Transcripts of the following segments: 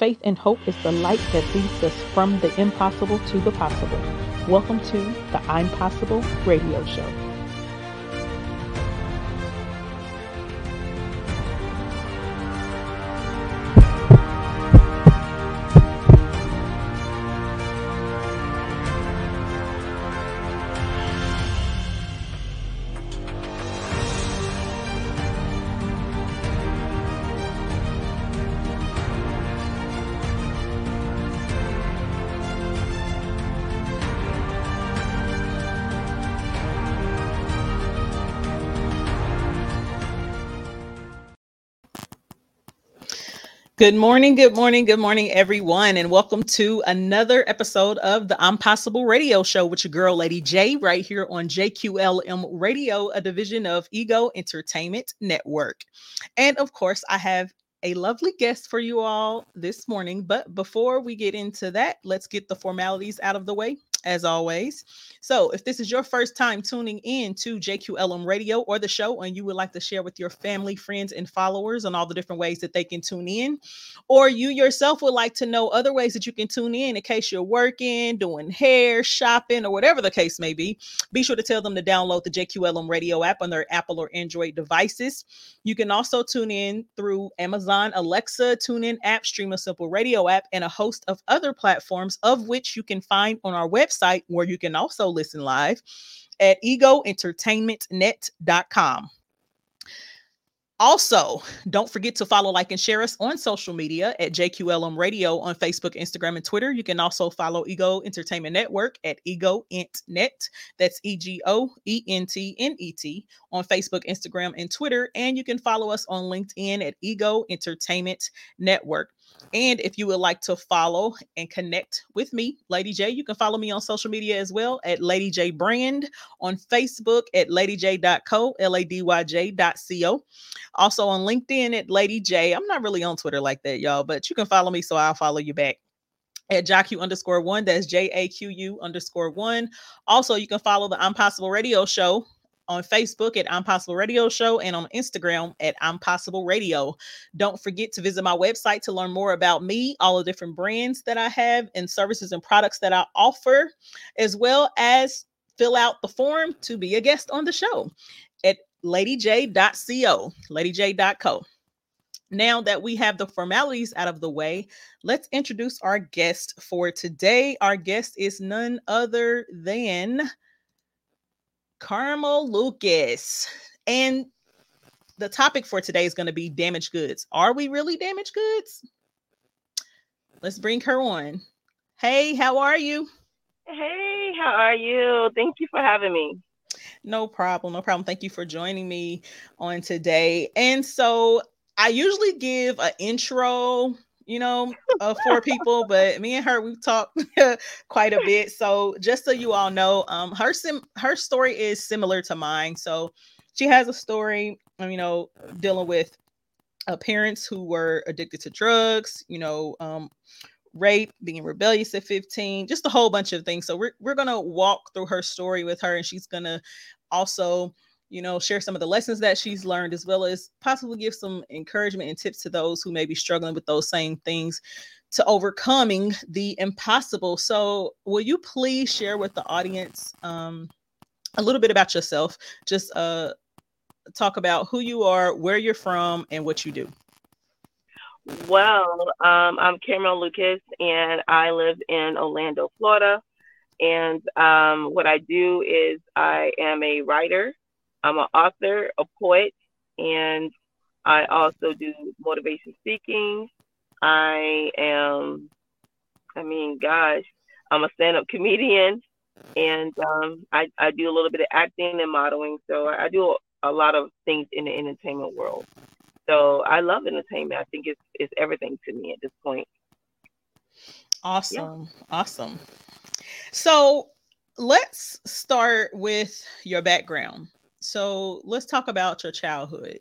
Faith and hope is the light that leads us from the impossible to the possible. Welcome to the I'm Possible radio show. Good morning, good morning, good morning, everyone, and welcome to another episode of the I'm Possible Radio Show with your girl, Lady J, right here on JQLM Radio, a division of Ego Entertainment Network. And of course, I have a lovely guest for you all this morning. But before we get into that, let's get the formalities out of the way as always. So, if this is your first time tuning in to JQLM Radio or the show, and you would like to share with your family, friends, and followers on all the different ways that they can tune in, or you yourself would like to know other ways that you can tune in in case you're working, doing hair, shopping, or whatever the case may be, be sure to tell them to download the JQLM Radio app on their Apple or Android devices. You can also tune in through Amazon Alexa, TuneIn app, Streema Simple Radio app, and a host of other platforms, of which you can find on our website website where you can also listen live at egoentertainmentnet.com. Also, don't forget to follow, like, and share us on social media at JQLM Radio on Facebook, Instagram, and Twitter. You can also follow Ego Entertainment Network at Ego Ent Net. That's E G O E N T N E T on Facebook, Instagram, and Twitter. And you can follow us on LinkedIn at Ego Entertainment Network. And if you would like to follow and connect with me, Lady J, you can follow me on social media as well at Lady J Brand on Facebook at ladyj.co, L A D Y J.co. Also on LinkedIn at Lady J. I'm not really on Twitter like that, y'all, but you can follow me so I'll follow you back at JAQ underscore one. That's J A Q U underscore one. Also, you can follow the I'm Possible Radio Show on Facebook at I'm Possible Radio Show and on Instagram at I'm Possible Radio. Don't forget to visit my website to learn more about me, all the different brands that I have, and services and products that I offer, as well as fill out the form to be a guest on the show at ladyj.co, ladyj.co. Now that we have the formalities out of the way, let's introduce our guest for today. Our guest is none other than Caramel Lucas. And the topic for today is going to be damaged goods. Are we really damaged goods? Let's bring her on. Hey, how are you? Hey, how are you? Thank you for having me. No problem. No problem. Thank you for joining me on today. And so I usually give an intro you know, uh, for people, but me and her we've talked quite a bit. So just so you all know, um, her sim her story is similar to mine. So she has a story, um, you know, dealing with uh, parents who were addicted to drugs, you know, um, rape, being rebellious at 15, just a whole bunch of things. So we're we're gonna walk through her story with her, and she's gonna also you know, share some of the lessons that she's learned, as well as possibly give some encouragement and tips to those who may be struggling with those same things to overcoming the impossible. So, will you please share with the audience um, a little bit about yourself? Just uh, talk about who you are, where you're from, and what you do. Well, um, I'm Caramel Lucas, and I live in Orlando, Florida. And um, what I do is I am a writer I'm an author, a poet, and I also do motivation speaking. I am, I mean, gosh, I'm a stand up comedian and um, I, I do a little bit of acting and modeling. So I do a lot of things in the entertainment world. So I love entertainment. I think it's, it's everything to me at this point. Awesome. Yeah. Awesome. So let's start with your background. So let's talk about your childhood.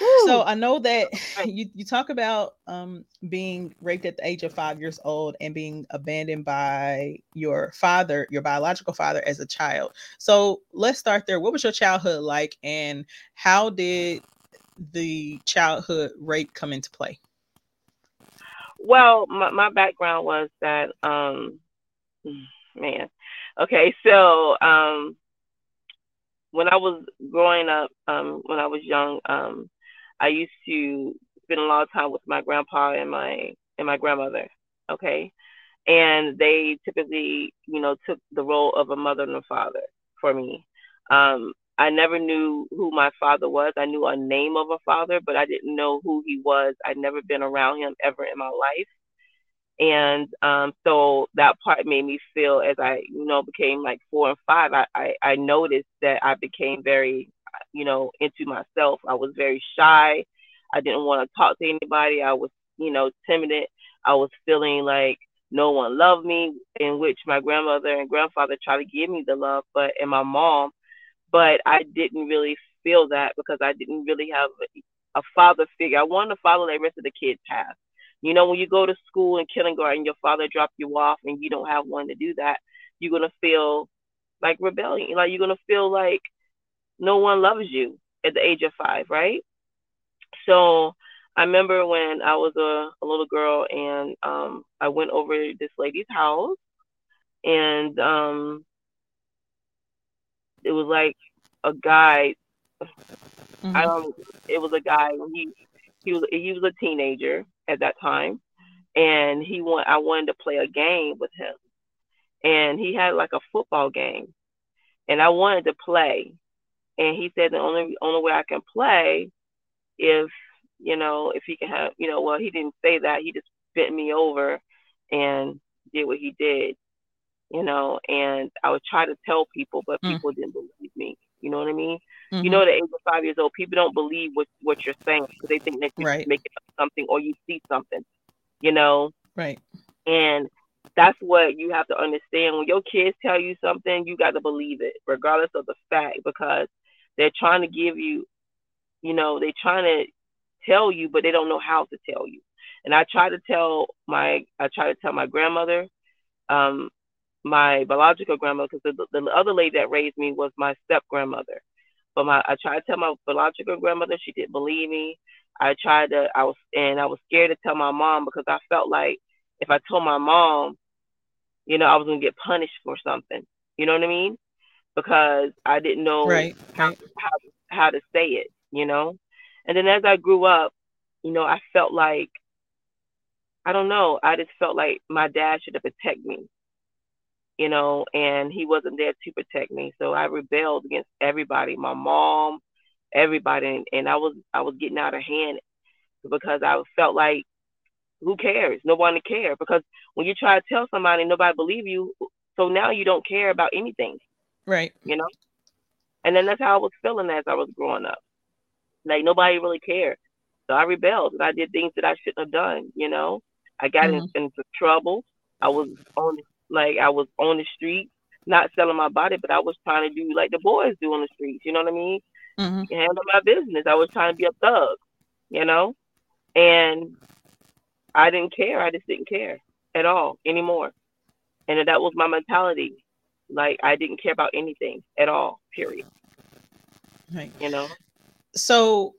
Woo. So I know that you, you talk about um, being raped at the age of five years old and being abandoned by your father, your biological father, as a child. So let's start there. What was your childhood like, and how did the childhood rape come into play? Well, my, my background was that, um, man, okay, so um, when I was growing up, um, when I was young, um, I used to spend a lot of time with my grandpa and my and my grandmother. Okay, and they typically, you know, took the role of a mother and a father for me. Um, I never knew who my father was. I knew a name of a father, but I didn't know who he was. I'd never been around him ever in my life. And um, so that part made me feel as I, you know, became like four and five, I, I, I noticed that I became very, you know, into myself. I was very shy. I didn't want to talk to anybody. I was, you know, timid. I was feeling like no one loved me, in which my grandmother and grandfather tried to give me the love, but and my mom, but I didn't really feel that because I didn't really have a father figure. I wanted to follow the rest of the kids' path. You know, when you go to school in kindergarten, your father dropped you off and you don't have one to do that, you're gonna feel like rebellion. Like you're gonna feel like no one loves you at the age of five, right? So I remember when I was a, a little girl and um, I went over this lady's house and um, it was like a guy. Mm-hmm. I don't. It was a guy. He he was he was a teenager at that time, and he want I wanted to play a game with him, and he had like a football game, and I wanted to play, and he said the only only way I can play if you know, if he can have, you know, well, he didn't say that. He just bent me over and did what he did, you know, and I would try to tell people, but mm. people didn't believe me. You know what I mean? Mm-hmm. You know, the age of five years old, people don't believe what, what you're saying because they think that you're right. making up something or you see something, you know? Right. And that's what you have to understand. When your kids tell you something, you got to believe it, regardless of the fact, because they're trying to give you, you know, they're trying to tell you, but they don't know how to tell you. And I try to tell my I try to tell my grandmother, um, my biological grandmother, because the, the other lady that raised me was my step grandmother. But my I tried to tell my biological grandmother, she didn't believe me. I tried to I was and I was scared to tell my mom because I felt like if I told my mom, you know, I was gonna get punished for something. You know what I mean? Because I didn't know right, how, how how to say it, you know. And then as I grew up, you know, I felt like, I don't know, I just felt like my dad should have protected me, you know, and he wasn't there to protect me. So I rebelled against everybody, my mom, everybody, and, and I was I was getting out of hand because I felt like, who cares? No one care because when you try to tell somebody, nobody believe you. So now you don't care about anything, right? You know, and then that's how I was feeling as I was growing up. Like nobody really cared. So I rebelled and I did things that I shouldn't have done, you know. I got mm-hmm. in, into trouble. I was on like I was on the street, not selling my body, but I was trying to do like the boys do on the streets, you know what I mean? Mm-hmm. Handle my business. I was trying to be a thug, you know? And I didn't care. I just didn't care at all anymore. And that was my mentality. Like I didn't care about anything at all, period. Right. You know? so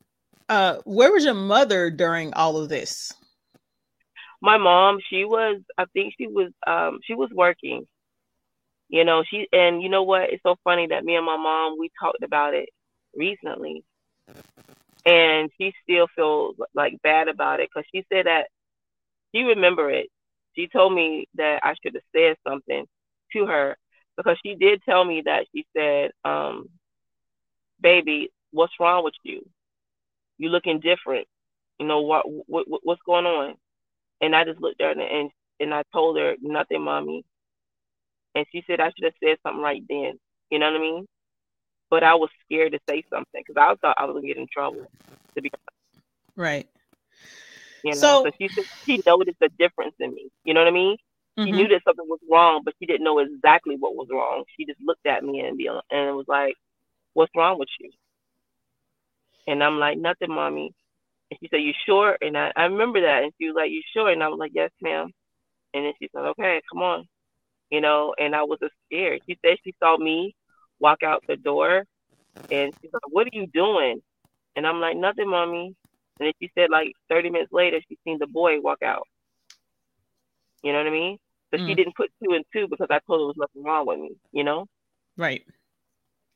uh where was your mother during all of this my mom she was i think she was um she was working you know she and you know what it's so funny that me and my mom we talked about it recently and she still feels like bad about it because she said that she remember it she told me that i should have said something to her because she did tell me that she said um baby what's wrong with you? You looking different. You know what, what what's going on? And I just looked at her and and I told her nothing, mommy. And she said I should have said something right then. You know what I mean? But I was scared to say something because I thought I was gonna get in trouble. To be right. You know, so, so she said she noticed the difference in me. You know what I mean? Mm-hmm. She knew that something was wrong, but she didn't know exactly what was wrong. She just looked at me and be and was like, "What's wrong with you?" And I'm like, nothing, mommy. And she said, you sure? And I, I remember that. And she was like, you sure? And I was like, yes, ma'am. And then she said, okay, come on. You know, and I was scared. She said she saw me walk out the door and she's like, what are you doing? And I'm like, nothing, mommy. And then she said, like 30 minutes later, she seen the boy walk out. You know what I mean? But Mm. she didn't put two and two because I told her there was nothing wrong with me. You know? Right.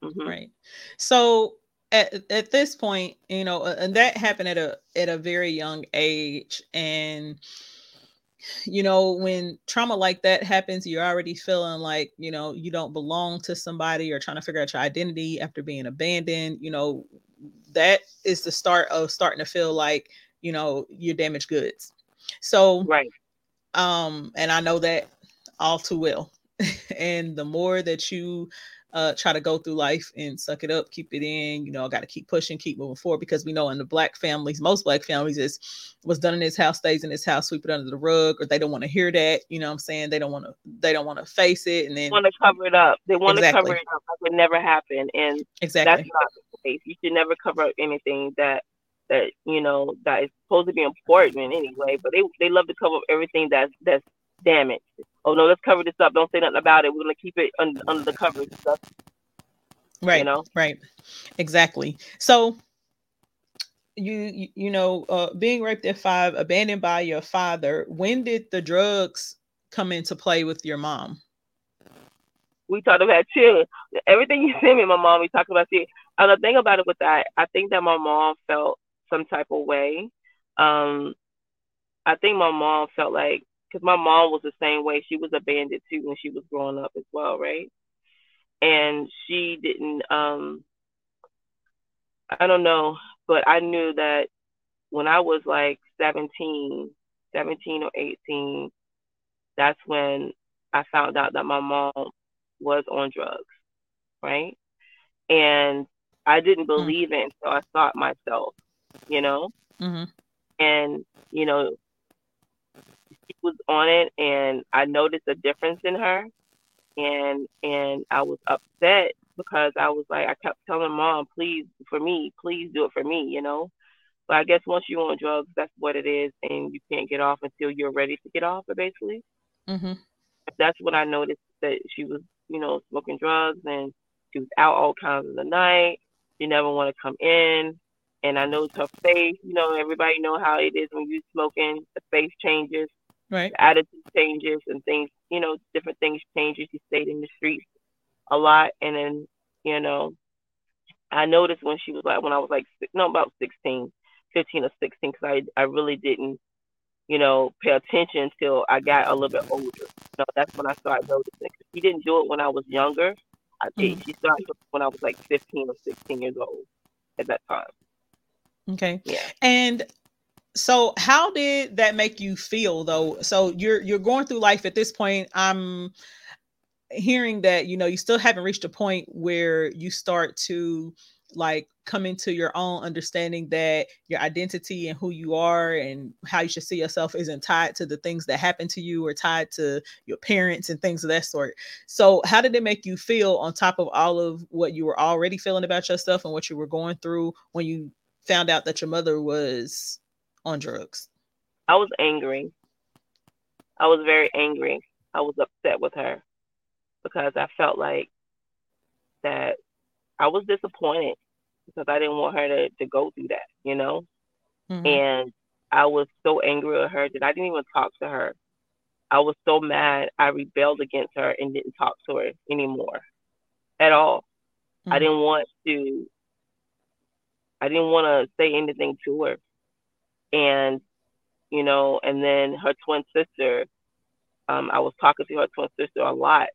Mhm. Right. So at, at this point, you know, and that happened at a at a very young age and you know, when trauma like that happens, you're already feeling like, you know, you don't belong to somebody or trying to figure out your identity after being abandoned, you know, that is the start of starting to feel like, you know, you're damaged goods. So Right. um and i know that all too well and the more that you uh try to go through life and suck it up keep it in you know I got to keep pushing keep moving forward because we know in the black families most black families is what's done in this house stays in this house sweep it under the rug or they don't want to hear that you know what i'm saying they don't want to they don't want to face it and then want to cover it up. They want to Exactly. cover it up like it never happened, and exactly that's not the case. You should never cover up anything that that you know that is supposed to be important in any way. But they they love to cover up everything that's that's damaged. Oh no, let's cover this up. Don't say nothing about it. We're gonna keep it under, under the covers. and stuff. right know? right exactly so you you, you know uh being raped at five abandoned by your father when did the drugs come into play with your mom we talked about children. Everything you send me, my mom, we talked about children. And the thing about it with that, I think that my mom felt some type of way. Um, I think my mom felt like, because my mom was the same way. She was abandoned too when she was growing up as well, right? And she didn't, um, I don't know, but I knew that when I was like 17, 17 or 18, that's when I found out that my mom was on drugs, right? And I didn't believe it so I it myself, you know? mm-hmm. And, you know, she was on it and I noticed a difference in her and and I was upset because I was like I kept telling mom, please for me, please do it for me, you know. But I guess once you're on drugs, that's what it is, and you can't get off until you're ready to get off. Basically, Mm-hmm. that's what I noticed that she was, you know, smoking drugs and she was out all kinds of the night. She never want to come in, and I noticed her face. You know, everybody know how it is when you smoking. The face changes, right the attitude changes, and things. You know, different things changes. She stayed in the streets a lot, and then you know, I noticed when she was like when I was like no about 16, 15 or sixteen, because I I really didn't you know pay attention until I got a little bit older. You know, that's when I started noticing. She didn't do it when I was younger. I think mm-hmm. she started when I was like fifteen or sixteen years old at that time. Okay Yeah. and so how did that make you feel though so you're you're going through life at this point i'm hearing that you know you still haven't reached a point where you start to like come into your own understanding that your identity and who you are and how you should see yourself isn't tied to the things that happen to you or tied to your parents and things of that sort. So, how did it make you feel on top of all of what you were already feeling about yourself and what you were going through when you found out that your mother was on drugs? I was angry. I was very angry. I was upset with her because I felt like that I was disappointed because I didn't want her to, to go through that, you know? Mhm. And I was so angry with her that I didn't even talk to her. I was so mad. I rebelled against her and didn't talk to her anymore at all. I Mhm. didn't want to I didn't want to say anything to her. And you know, and then her twin sister um I was talking to her twin sister a lot.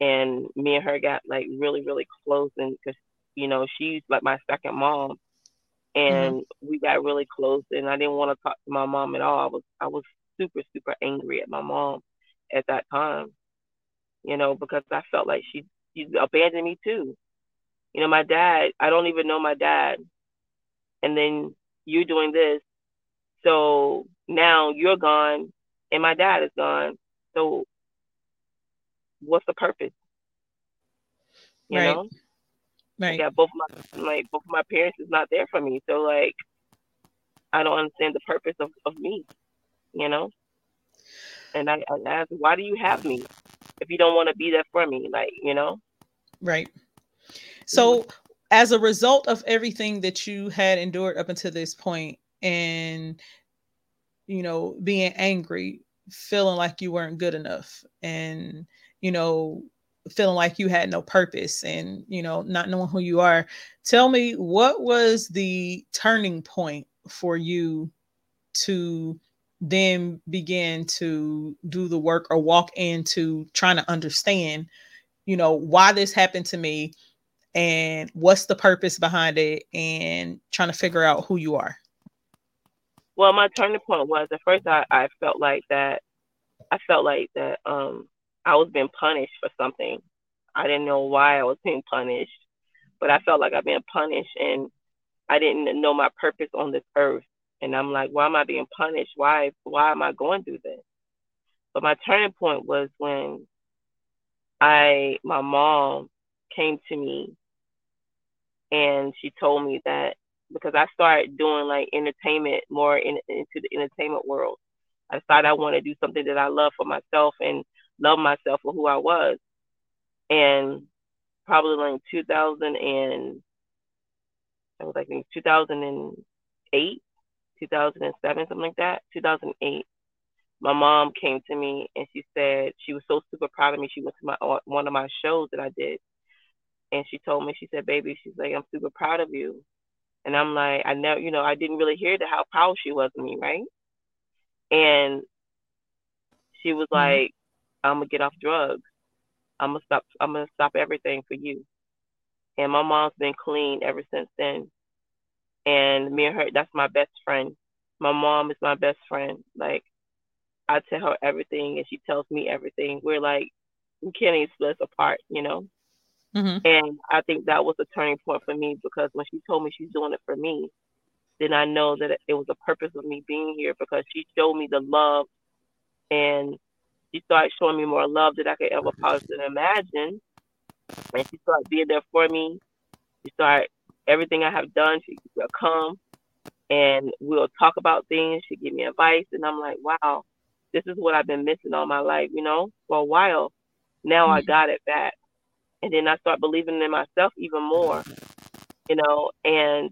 And me and her got like really really close and cuz you know, she's like my second mom and we got really close and I didn't want to talk to my mom at all. I was I was super super angry at my mom at that time. You know, because I felt like she she abandoned me too. You know, my dad, I don't even know my dad. And then you're doing this. So now you're gone and my dad is gone. So what's the purpose? You Right. know? Right. Yeah, both my like both my parents is not there for me. So like I don't understand the purpose of, of me, you know? And I, I asked, why do you have me if you don't want to be there for me? Like, you know? Right. So, mm-hmm. as a result of everything that you had endured up until this point, and you know, being angry, feeling like you weren't good enough and you know feeling like you had no purpose and you know not knowing who you are tell me what was the turning point for you to then begin to do the work or walk into trying to understand you know why this happened to me and what's the purpose behind it and trying to figure out who you are well my turning point was at first i, I felt like that i felt like that um I was being punished for something. I didn't know why I was being punished, but I felt like I've been punished and I didn't know my purpose on this earth. And I'm like, why am I being punished? Why why am I going through this? But my turning point was when I my mom came to me and she told me that because I started doing like entertainment more in, into the entertainment world. I decided I want to do something that I love for myself and love myself for who I was. And probably like 2000 and I was like 2008, 2007, something like that, 2008. My mom came to me and she said she was so super proud of me. She went to my uh, one of my shows that I did, and she told me she said, "Baby, she's like I'm super proud of you." And I'm like, I know, you know, I didn't really hear the how proud she was of me, right? And she was mm-hmm. like, I'm gonna get off drugs. I'm gonna stop. I'm gonna stop everything for you. And my mom's been clean ever since then. And me and her, that's my best friend. My mom is my best friend. Like I tell her everything, and she tells me everything. We're like we can't even split us apart, you know. Mm-hmm. And I think that was a turning point for me because when she told me she's doing it for me, then I know that it was a purpose of me being here because she showed me the love and she started showing me more love than I could ever possibly imagine. And she started being there for me. She started everything I have done. She will come and we'll talk about things. She give me advice, and I'm like, wow, this is what I've been missing all my life, you know, for a while. Now mm-hmm. I got it back, and then I start believing in myself even more, you know. And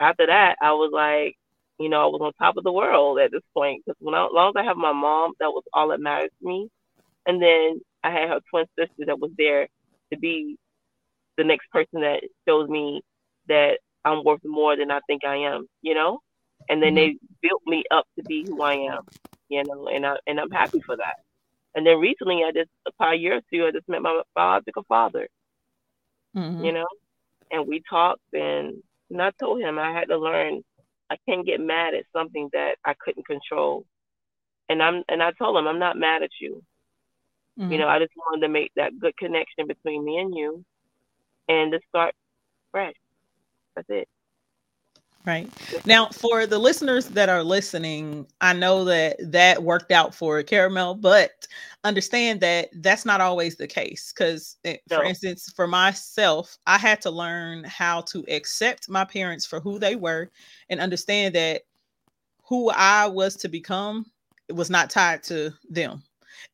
after that, I was like, you know, I was on top of the world at this point because when I, as long as I have my mom, that was all that mattered to me. And then I had her twin sister that was there to be the next person that shows me that I'm worth more than I think I am, you know. And then mm-hmm. they built me up to be who I am, you know, and I and I'm happy for that. And then recently, I just about a year or two, I just met my biological father, mm-hmm. you know, and we talked, and, and I told him I had to learn I can't get mad at something that I couldn't control. And I'm and I told him I'm not mad at you. Mm-hmm. You know, I just wanted to make that good connection between me and you and to start fresh. That's it. Right. Now, for the listeners that are listening, I know that that worked out for Caramel, but understand that that's not always the case. Because, eh, no. for instance, for myself, I had to learn how to accept my parents for who they were and understand that who I was to become was not tied to them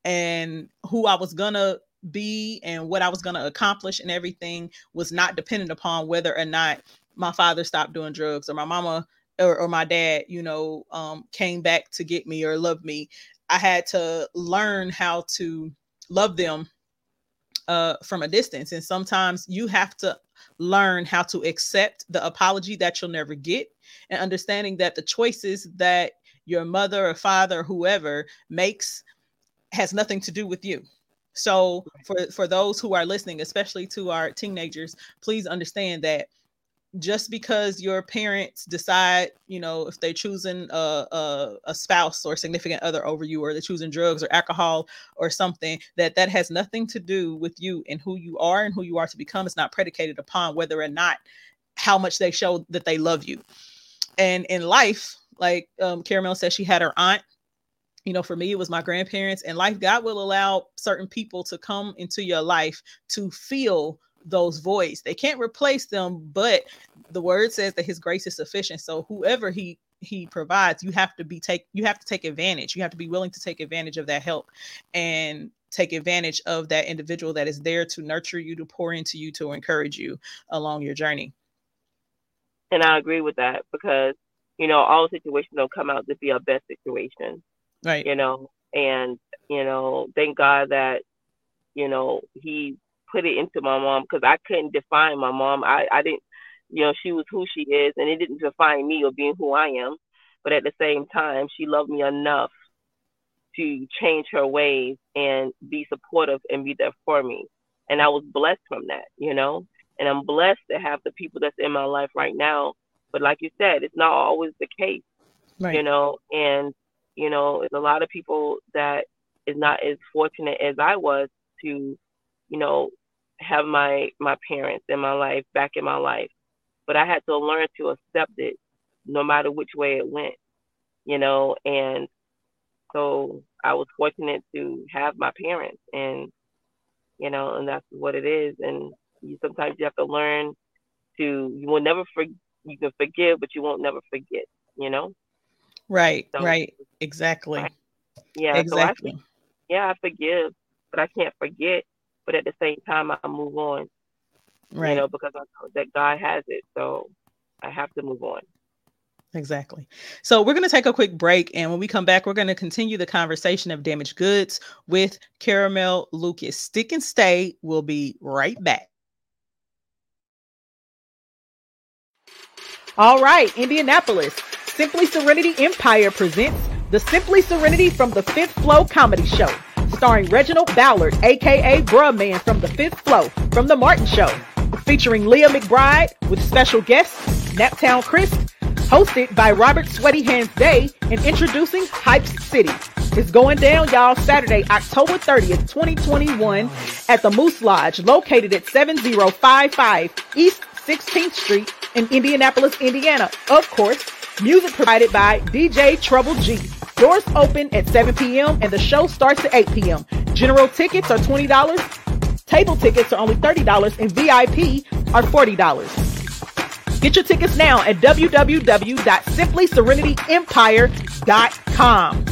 and who I was gonna be and what I was going to accomplish and everything was not dependent upon whether or not my father stopped doing drugs or my mama or, or my dad, you know, um, came back to get me or love me. I had to learn how to love them uh, from a distance. And sometimes you have to learn how to accept the apology that you'll never get and understanding that the choices that your mother or father or whoever makes has nothing to do with you. So for for those who are listening, especially to our teenagers, please understand that just because your parents decide, you know, if they're choosing a, a, a, spouse or significant other over you, or they're choosing drugs or alcohol or something, that that has nothing to do with you and who you are and who you are to become. It's not predicated upon whether or not how much they show that they love you. And in life, like um, Caramel said, she had her aunt. You know, for me, it was my grandparents. And life, God will allow certain people to come into your life to feel those voids. They can't replace them, but the word says that his grace is sufficient. So whoever he he provides, you have to be take you have to take advantage. You have to be willing to take advantage of that help and take advantage of that individual that is there to nurture you, to pour into you, to encourage you along your journey. And I agree with that because you know all situations don't come out to be our best situation. Right. You know, and you know, thank God that you know he put it into my mom because I couldn't define my mom. I I didn't, you know, she was who she is, and it didn't define me or being who I am. But at the same time, she loved me enough to change her ways and be supportive and be there for me. And I was blessed from that, you know. And I'm blessed to have the people that's in my life right now. But like you said, it's not always the case, Right. you know. And you know, there's a lot of people that is not as fortunate as I was to, you know, have my my parents in my life back in my life. But I had to learn to accept it, no matter which way it went, you know. And so I was fortunate to have my parents, and you know, and that's what it is. And you sometimes you have to learn to you will never for you can forgive, but you won't never forget. You know. Right. So- right. Exactly. Right. Yeah. exactly. So I, yeah, I forgive, but I can't forget. But at the same time, I move on. right. You know, because I know that God has it, so I have to move on. Exactly. So we're going to take a quick break. And when we come back, we're going to continue the conversation of damaged goods with Caramel Lucas. Stick and stay. We'll be right back. All right, Indianapolis. Simply Serenity Empire presents the Simply Serenity from the Fifth Flow comedy show, starring Reginald Ballard, aka Bruh Man from the Fifth Flow, from the Martin Show, featuring Leah McBride with special guests Naptown Chris, hosted by Robert Sweaty Hands Day, and introducing Hype City. It's going down, y'all, Saturday, October 30th, 2021, at the Moose Lodge, located at 7055 East 16th Street in Indianapolis, Indiana. Of course, music provided by DJ Trouble G. Doors open at 7 p.m. and the show starts at 8 p.m. General tickets are $20. Table tickets are only $30 and VIP are $40. Get your tickets now at www.simplyserenityempire.com.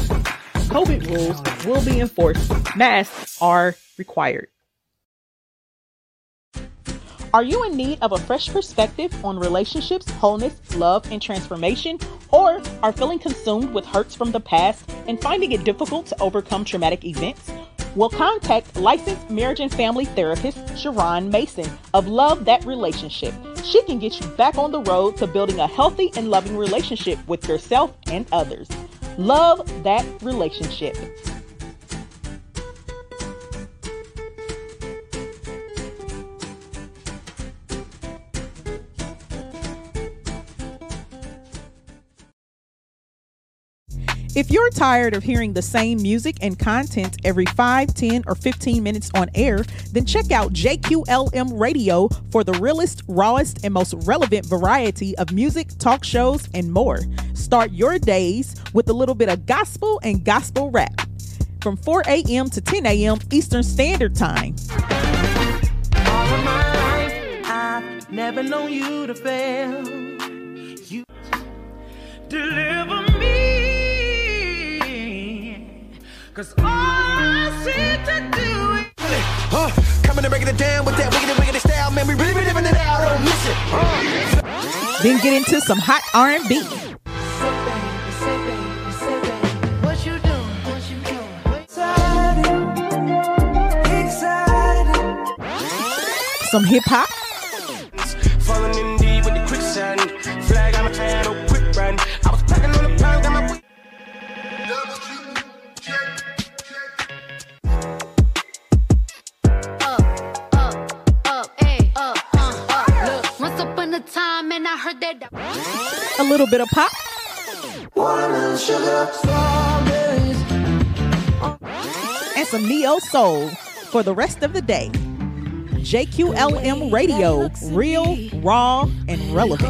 COVID rules will be enforced. Masks are required. Are you in need of a fresh perspective on relationships, wholeness, love, and transformation? Or are feeling consumed with hurts from the past and finding it difficult to overcome traumatic events? Well, contact licensed marriage and family therapist Sharon Mason of Love That Relationship. She can get you back on the road to building a healthy and loving relationship with yourself and others. Love That Relationship. If you're tired of hearing the same music and content every 5, 10, or 15 minutes on air, then check out JQLM Radio for the realest, rawest, and most relevant variety of music, talk shows, and more. Start your days with a little bit of gospel and gospel rap from 4 a.m. to 10 a.m. Eastern Standard Time. Never known you to fail. You deliver me. Cause all I seem to do is. Huh? Coming and breaking it down with that wicked wicked style, man. We really be living it out. Don't miss it. Huh? Then get into some hot R&B. What you doing? What you doing? Excited. some hip hop, little bit of pop, and some neo soul for the rest of the day. JQLM Radio, real, raw, and relevant.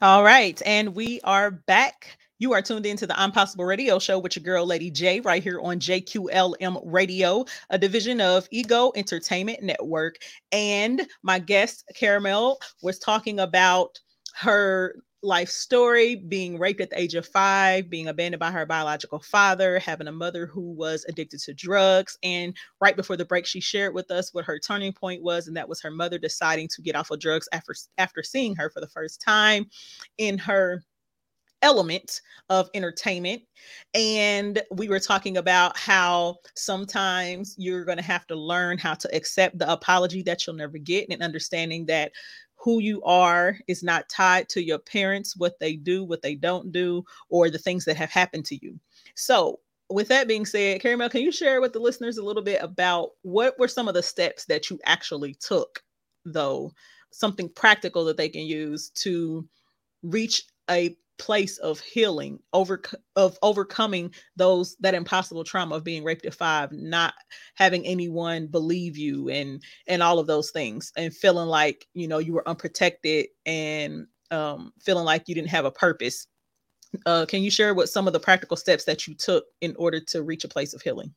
All right, and we are back. You are tuned into the I'm Possible Radio Show with your girl, Lady J, right here on JQLM Radio, a division of Ego Entertainment Network. And my guest, Caramel, was talking about her life story being raped at the age of five, being abandoned by her biological father, having a mother who was addicted to drugs. And right before the break, she shared with us what her turning point was, and that was her mother deciding to get off of drugs after, after seeing her for the first time in her element of entertainment. And we were talking about how sometimes you're going to have to learn how to accept the apology that you'll never get and understanding that who you are is not tied to your parents, what they do, what they don't do, or the things that have happened to you. So, with that being said, Caramel, can you share with the listeners a little bit about what were some of the steps that you actually took, though, something practical that they can use to reach a place of healing over of overcoming those that impossible trauma of being raped at five not having anyone believe you and and all of those things and feeling like you know you were unprotected and um feeling like you didn't have a purpose uh can you share what some of the practical steps that you took in order to reach a place of healing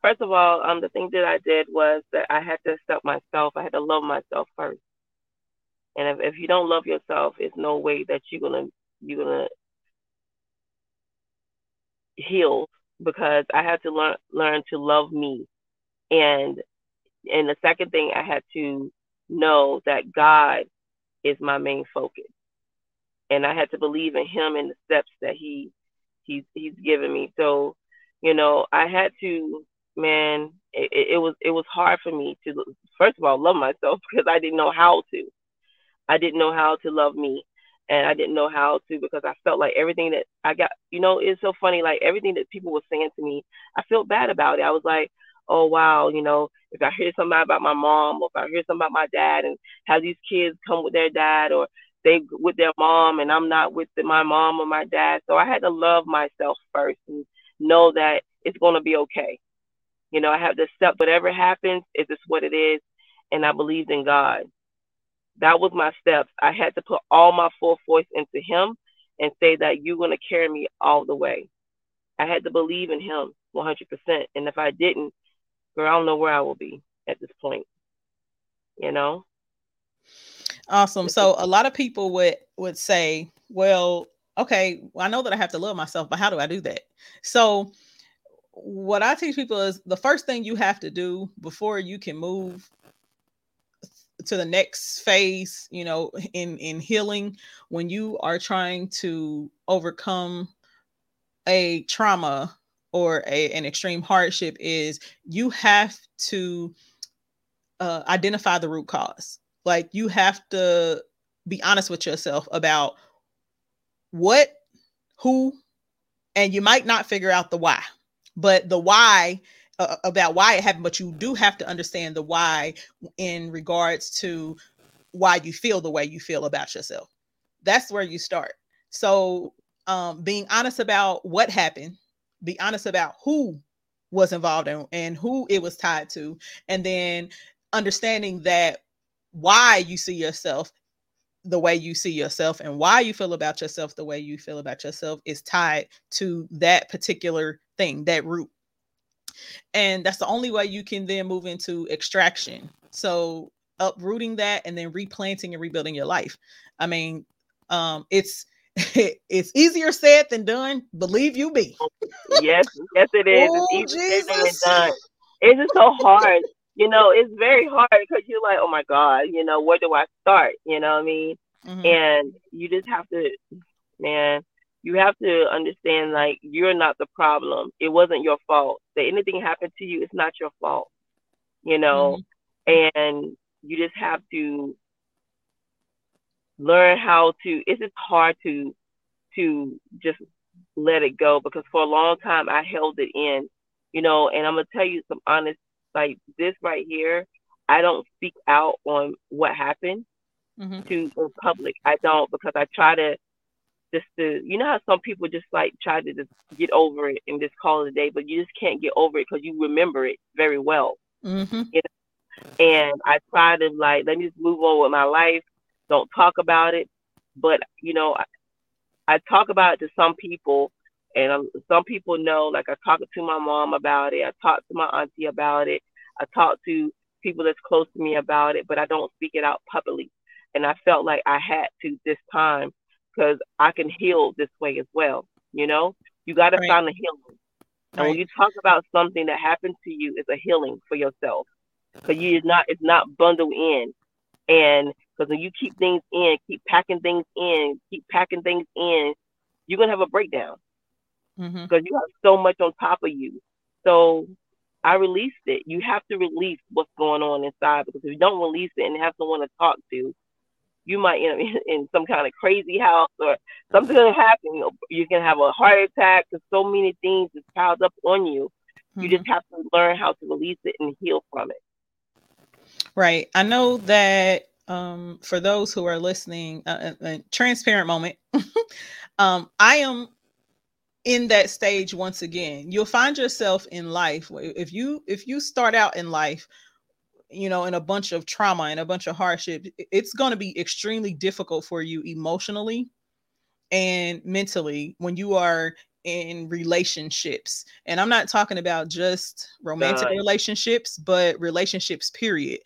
First of all, um, the thing that I did was that I had to accept myself. I had to love myself first. And if, if you don't love yourself, it's no way that you're gonna you're gonna heal because I had to learn learn to love me. And and the second thing I had to know that God is my main focus. And I had to believe in him and the steps that he he's he's given me. So, you know, I had to man, it, it was it was hard for me to first of all love myself because I didn't know how to. I didn't know how to love me and I didn't know how to because I felt like everything that I got, you know, it's so funny. Like everything that people were saying to me, I felt bad about it. I was like, oh wow, you know, if I hear something about my mom or if I hear something about my dad and how these kids come with their dad or they with their mom and I'm not with the, my mom or my dad, so I had to love myself first and know that it's gonna be okay. You know, I have to accept whatever happens, it's just what it is, and I believed in God that was my steps. I had to put all my full voice into him and say that you're going to carry me all the way. I had to believe in him 100%. And if I didn't, girl, I don't know where I will be at this point. You know? Awesome. So a lot of people would would say, well, okay, I know that I have to love myself, but how do I do that? So what I teach people is the first thing you have to do before you can move to the next phase you know in in healing when you are trying to overcome a trauma or a, an extreme hardship is you have to uh, identify the root cause. Like you have to be honest with yourself about what who and you might not figure out the why but the why uh, about why it happened, but you do have to understand the why in regards to why you feel the way you feel about yourself. That's where you start. So, um, being honest about what happened, be honest about who was involved in, and who it was tied to, and then understanding that why you see yourself the way you see yourself and why you feel about yourself the way you feel about yourself is tied to that particular thing, that root and that's the only way you can then move into extraction. So uprooting that and then replanting and rebuilding your life. I mean um it's it's easier said than done believe you be. yes yes it is. Oh, it's easier said than done. It's just so hard. You know it's very hard because you're like oh my god you know where do i start? You know what i mean? Mm-hmm. and you just have to man you have to understand like you're not the problem. It wasn't your fault. That anything happened to you, it's not your fault. You know, mm-hmm. and you just have to learn how to it's just hard to to just let it go because for a long time I held it in, you know, and I'm gonna tell you some honest like this right here, I don't speak out on what happened mm-hmm. to in public. I don't because I try to just to you know how some people just like try to just get over it and just call it a day, but you just can't get over it because you remember it very well. Mm-hmm. You know? And I try to like let me just move on with my life. Don't talk about it. But you know, I, I talk about it to some people, and um, some people know. Like I talk to my mom about it. I talk to my auntie about it. I talk to people that's close to me about it, but I don't speak it out publicly. And I felt like I had to this time because I can heal this way as well. You know, you got to Right. find the healing. And when you talk about something that happened to you, it's a healing for yourself. Because you is not, it's not bundled in. And because when you keep things in, keep packing things in, keep packing things in, you're gonna have a breakdown mm-hmm. because you have so much on top of you. So I released it. You have to release what's going on inside because if you don't release it and have someone to talk to, you might end up in, some kind of crazy house or something gonna happen. You, can have a heart attack because so many things is piled up on you. You Mhm. just have to learn how to release it and heal from it. Right. I know that um, for those who are listening, uh, a, a transparent moment. um, I am in that stage once again. You'll find yourself in life if you if you start out in life, you know, in a bunch of trauma and a bunch of hardship, it's going to be extremely difficult for you emotionally and mentally when you are in relationships. And I'm not talking about just romantic relationships, but relationships, period.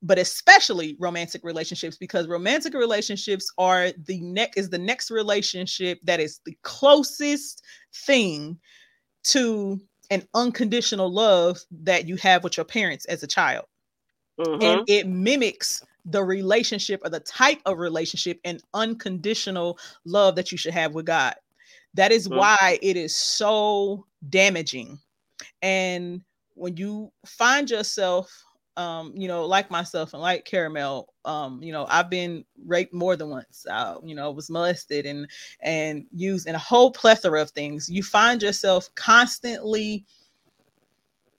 But especially romantic relationships, because romantic relationships are the neck is the next relationship that is the closest thing to an unconditional love that you have with your parents as a child hmm and it mimics the relationship or the type of relationship and unconditional love that you should have with God. That is Mhm. why it is so damaging. And when you find yourself, um, you know, like myself and like Caramel, um, you know, I've been raped more than once. Uh, you know, was molested and and used in a whole plethora of things. You find yourself constantly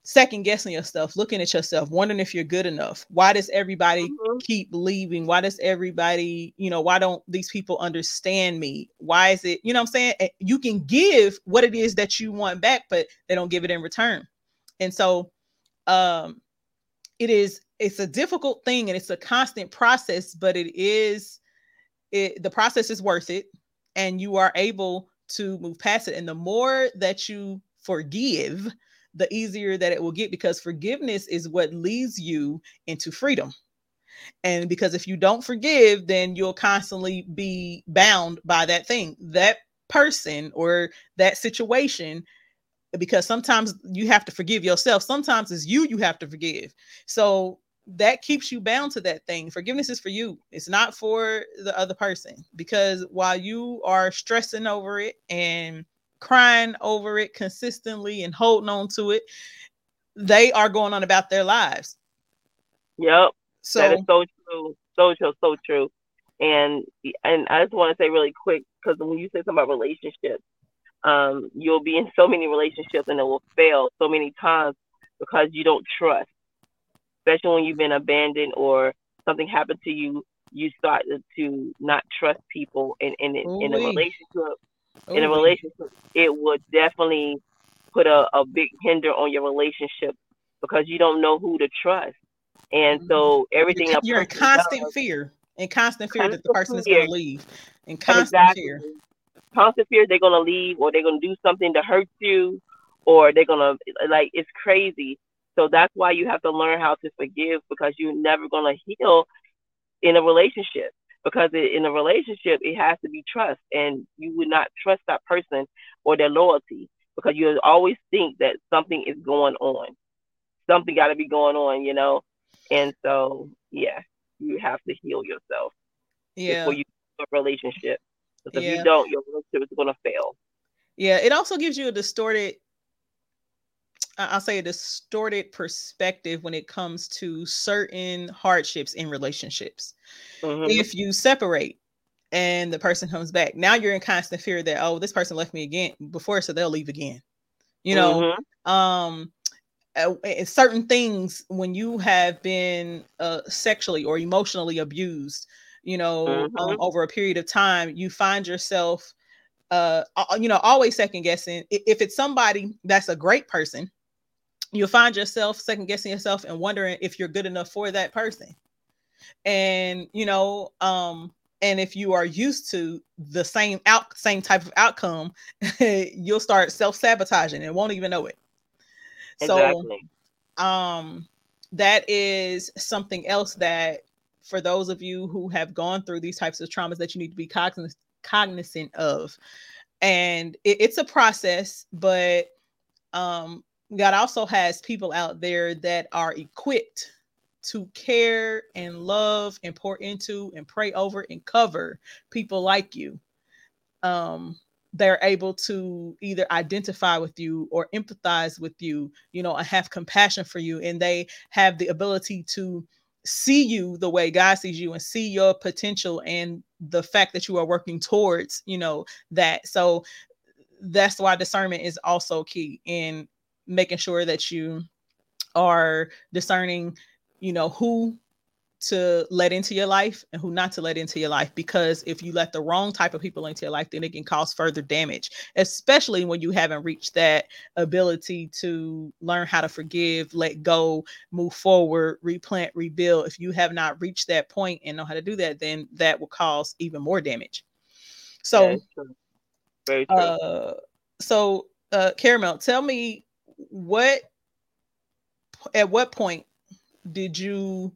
second guessing yourself, looking at yourself, wondering if you're good enough. Why does everybody Mhm. keep leaving? Why does everybody, you know, why don't these people understand me? Why is it, you know what I'm saying? Eh, You can give what it is that you want back, but they don't give it in return. And so um it is it's a difficult thing and it's a constant process, but it is it the process is worth it and you are able to move past it. And the more that you forgive, the easier that it will get because forgiveness is what leads you into freedom. And because if you don't forgive, then you'll constantly be bound by that thing, that person, or that situation. Because sometimes you have to forgive yourself. Sometimes it's you you have to forgive. So that keeps you bound to that thing. Forgiveness is for you, it's not for the other person. Because while you are stressing over it and crying over it consistently and holding on to it, they are going on about their lives. Yep. So that is so true, so true, so true. And and I just want to say really quick because when you say something about relationships, um, you'll be in so many relationships and it will fail so many times because you don't trust. Especially when you've been abandoned or something happened to you, you start to- not trust people. In, in, in a Ooh-wee. Relationship, in a oh. relationship, it would definitely put a, a big hinder on your relationship because you don't know who to trust. And so mm-hmm. everything you're, you're in constant does- fear, in constant fear that the Constant person is going to leave, in constant exactly. fear. Constant fear they're gonna leave or they're gonna do something to hurt you or they're gonna like it's crazy. So that's why you have to learn how to forgive because you're never gonna heal in a relationship. Because it, in a relationship, it has to be trust, and you would not trust that person or their loyalty because you always think that something is going on. Something got to be going on, you know. And so, yeah, you have to heal yourself Yeah, before you have a relationship. Because if Yeah. you don't, your relationship is going to fail. yeah. It also gives you a distorted, I'll say a distorted perspective when it comes to certain hardships in relationships. Mhm. if you separate and the person comes back now you're in constant fear that oh this person left me again before so they'll leave again you know Mhm. um uh, certain things when you have been uh, sexually or emotionally abused you know um, Mhm. over a period of time you find yourself uh you know always second guessing. If it's somebody that's a great person you'll find yourself second guessing yourself and wondering if you're good enough for that person. And you know um and if you are used to the same out same type of outcome you'll start self-sabotaging and won't even know it. So exactly. um that is something else that for those of you who have gone through these types of traumas that you need to be cognizant cognizant of. And it, it's a process, but um, God also has people out there that are equipped to care and love and pour into and pray over and cover people like you. Um, they're able to either identify with you or empathize with you, you know, and have compassion for you. And they have the ability to see you the way God sees you and see your potential and the fact that you are working towards, you know, that. So that's why discernment is also key in making sure that you are discerning, you know, who to let into your life and who not to let into your life because if you let the wrong type of people into your life then it can cause further damage especially when you haven't reached that ability to learn how to forgive let go move forward replant rebuild if you have not reached that point and know how to do that then that will cause even more damage so Very true. Very true. uh so uh caramel tell me what at what point did you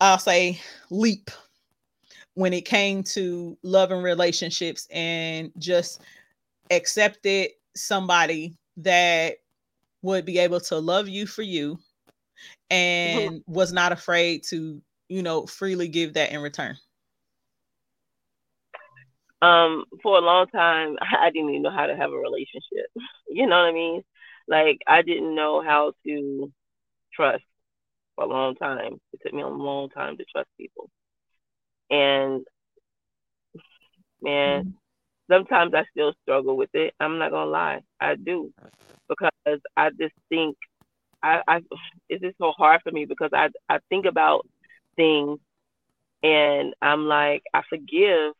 I'll say leap when it came to love and relationships and just accepted somebody that would be able to love you for you and was not afraid to, you know, freely give that in return. um for a long time I didn't even know how to have a relationship. You know what I mean? Like I didn't know how to trust for a long time. It took me a long time to trust people. And man, sometimes I still struggle with it. I'm not gonna lie. I do. Because I just think I, I it's just so hard for me because I I think about things and I'm like, I forgive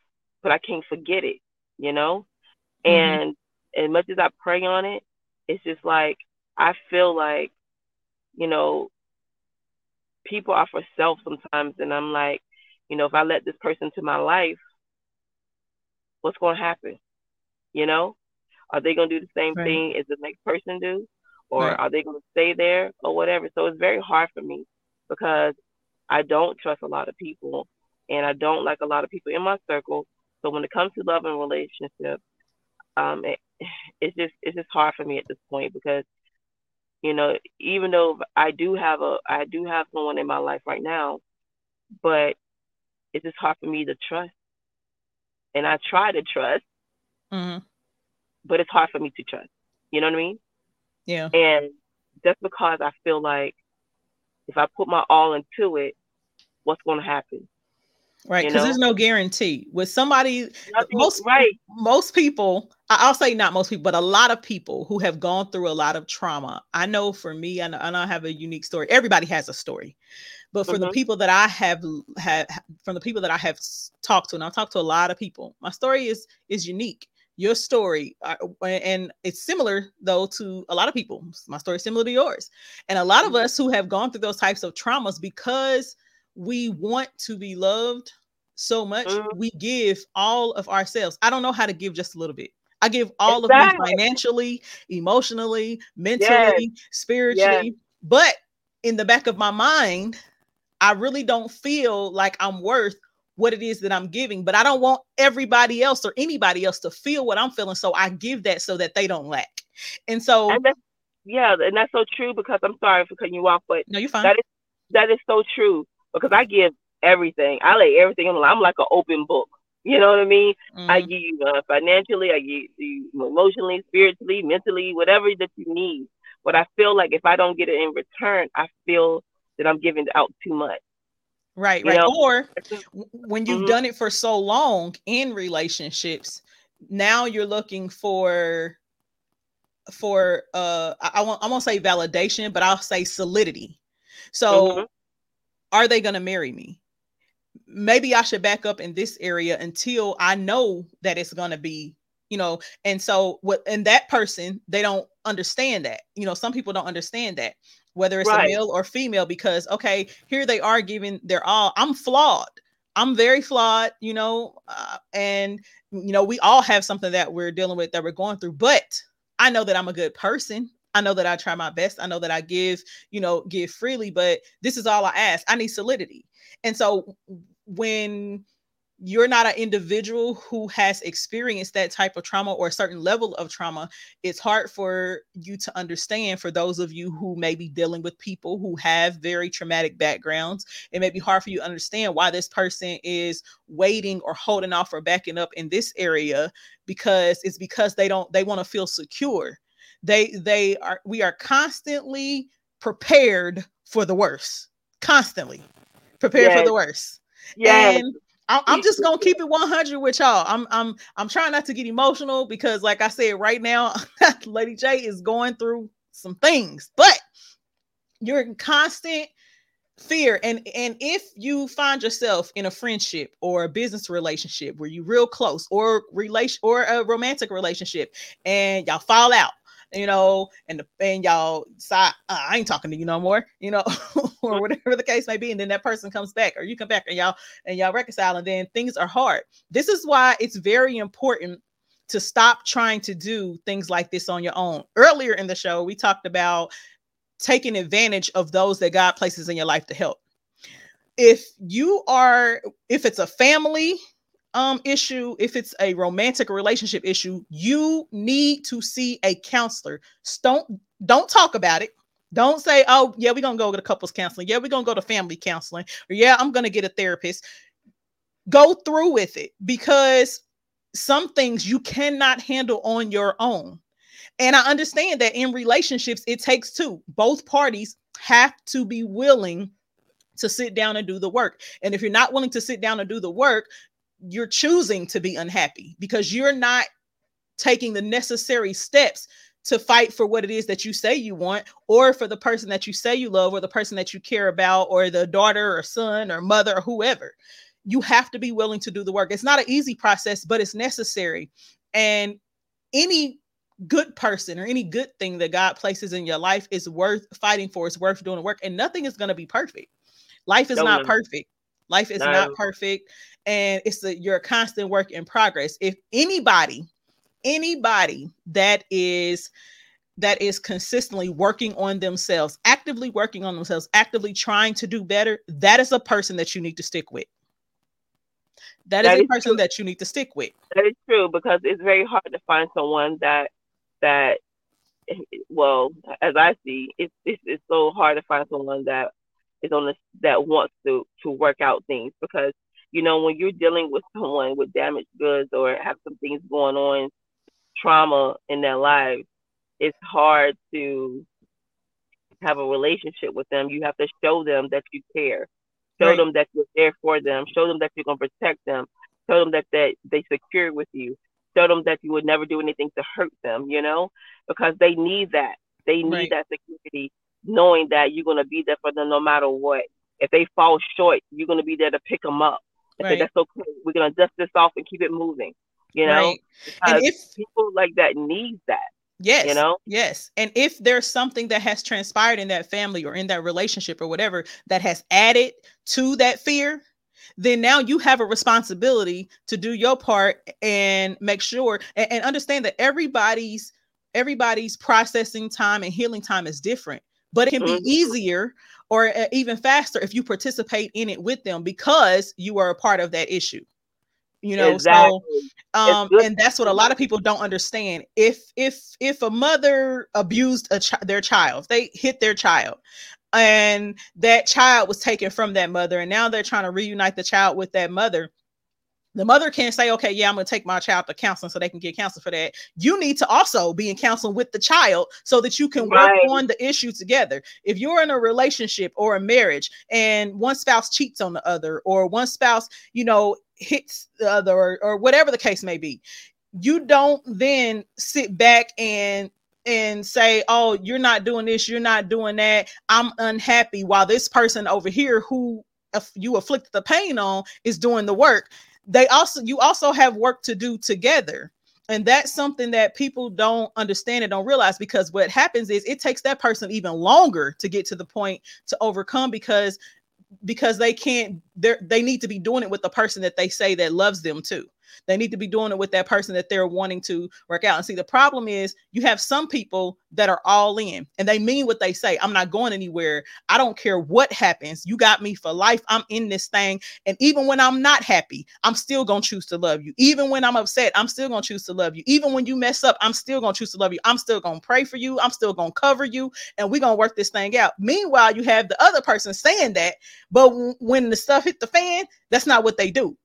but I can't forget it, you know? Mhm. And as much as I pray on it, it's just like I feel like, you know, people are for self sometimes and I'm like, you know, if I let this person into my life, what's gonna happen? You know? Are they gonna do the same Right. thing as the next person do? Or Right. are they gonna stay there or whatever? So it's very hard for me because I don't trust a lot of people and I don't like a lot of people in my circle. So when it comes to love and relationship, um, it, it's just it's just hard for me at this point because, you know, even though I do have a I do have someone in my life right now, but it's just hard for me to trust. And I try to trust, Mhm. but it's hard for me to trust. You know what I mean? Yeah. And just because I feel like if I put my all into it, what's going to happen? Right. Because there's no guarantee with somebody Nothing- most right. most people i'll say not most people but a lot of people who have gone through a lot of trauma i know for me i know, I know I have a unique story everybody has a story but for the Mhm. people that i have have from the people that i have talked to and i've talked to a lot of people my story is is unique your story uh, and it's similar though to a lot of people my story is similar to yours and a lot of Mhm. us who have gone through those types of traumas because we want to be loved so much Mhm. we give all of ourselves. I don't know how to give just a little bit. I give all of me financially emotionally mentally spiritually but in the back of my mind i really don't feel like i'm worth what it is that i'm giving but i don't want everybody else or anybody else to feel what i'm feeling so i give that so that they don't lack. And so And yeah, and that's so true because I'm sorry for cutting you off, but no you're fine. that is that is so true because I give everything. I lay everything on. the line. I'm like an open book. You know what I mean? I Mhm. give you uh, financially, I give you emotionally, spiritually, mentally, whatever that you need. But I feel like if I don't get it in return, I feel that I'm giving out too much. Right, You right. know? Or when you've Mhm. done it for so long in relationships, now you're looking for for uh I, I won't I won't say validation, but I'll say solidity. So Mhm. Are they gonna marry me? Maybe I should back up in this area until I know that it's gonna be, you know, and so what and that person, they don't understand that. You know, some people don't understand that, whether it's Right. a male or female, because okay, here they are giving their all. I'm flawed. I'm very flawed, you know, uh, and you know, we all have something that we're dealing with that we're going through, but I know that I'm a good person. I know that I try my best. I know that I give, you know, give freely, but this is all I ask. I need solidity. And so when you're not an individual who has experienced that type of trauma or a certain level of trauma, it's hard for you to understand for those of you who may be dealing with people who have very traumatic backgrounds. It may be hard for you to understand why this person is waiting or holding off or backing up in this area because it's because they don't they want to feel secure. They they are we are constantly prepared for the worst. Constantly prepared Yes. for the worst. Yes. And I'm, I'm just gonna keep it 100 with y'all. I'm I'm I'm trying not to get emotional because, like I said, right now, Lady J is going through some things, but you're in constant fear and and if you find yourself in a friendship or a business relationship where you real close or relation or a romantic relationship and y'all fall out you know and the, and y'all side uh, i ain't talking to you no more you know or whatever the case may be and then that person comes back or you come back and y'all and y'all reconcile and then things are hard. This is why it's very important to stop trying to do things like this on your own. Earlier in the show we talked about taking advantage of those that God places in your life to help. If you are, if it's a family um issue, if it's a romantic relationship issue, you need to see a counselor. Don't don't talk about it. Don't say, "Oh, yeah, we're gonna go to couples counseling. Yeah, we're gonna go to family counseling. Or yeah, I'm gonna get a therapist." Go through with it because some things you cannot handle on your own. And I understand that in relationships, it takes two. Both parties have to be willing to sit down and do the work. And if you're not willing to sit down and do the work, you're choosing to be unhappy because you're not taking the necessary steps to fight for what it is that you say you want, or for the person that you say you love, or the person that you care about, or the daughter or son or mother or whoever. You have to be willing to do the work. It's not an easy process, but it's necessary. And any good person or any good thing that God places in your life is worth fighting for. It's worth doing the work, and nothing is going to be perfect. Life is No, not no. perfect. Life is No. not perfect, and it's a you're constant work in progress. If anybody, anybody that is that is consistently working on themselves, actively working on themselves, actively trying to do better, that is a person that you need to stick with. That is That a person true. that you need to stick with. That is true because it's very hard to find someone that that well, as I see, it's it's, it's so hard to find someone that is on this that wants to to work out things because you know when you're dealing with someone with damaged goods or have some things going on, trauma in their lives, it's hard to have a relationship with them. You have to show them that you care. Show Right. them that you're there for them. Show them that you're gonna protect them. Show them that they they secure with you. Show them that you would never do anything to hurt them. You know, because they need that. They need Right. that security, knowing that you're gonna be there for them no matter what. If they fall short, you're gonna be there to pick them up. And say Right. that's okay. We're gonna dust this off and keep it moving. You know, Right. And if people like that need that. Yes. You know? Yes. And if there's something that has transpired in that family or in that relationship or whatever that has added to that fear, then now you have a responsibility to do your part and make sure and, and understand that everybody's everybody's processing time and healing time is different, but it can be Mhm. easier or uh, even faster if you participate in it with them because you are a part of that issue. You know, exactly. so um and that's what a lot of people don't understand if if if a mother abused a chi- their child if they hit their child and that child was taken from that mother and now they're trying to reunite the child with that mother the mother can't say okay yeah i'm going to take my child to counseling so they can get counseling for that. You need to also be in counseling with the child so that you can work Right. on the issue together. If you're in a relationship or a marriage and one spouse cheats on the other or one spouse you know hits the other or, or whatever the case may be you don't then sit back and and say oh you're not doing this you're not doing that. I'm unhappy while this person over here who you afflicted the pain on is doing the work they also you also have work to do together. And that's something that people don't understand and don't realize because what happens is it takes that person even longer to get to the point to overcome because because they can't they they need to be doing it with the person that they say that loves them too They need to be doing it with that person that they're wanting to work out. And see, the problem is you have some people that are all in and they mean what they say. I'm not going anywhere. I don't care what happens. You got me for life. I'm in this thing. And even when I'm not happy, I'm still going to choose to love you. Even when I'm upset, I'm still going to choose to love you. Even when you mess up, I'm still going to choose to love you. I'm still going to pray for you. I'm still going to cover you. And we're going to work this thing out. Meanwhile, you have the other person saying that. But when the stuff hit the fan, that's not what they do.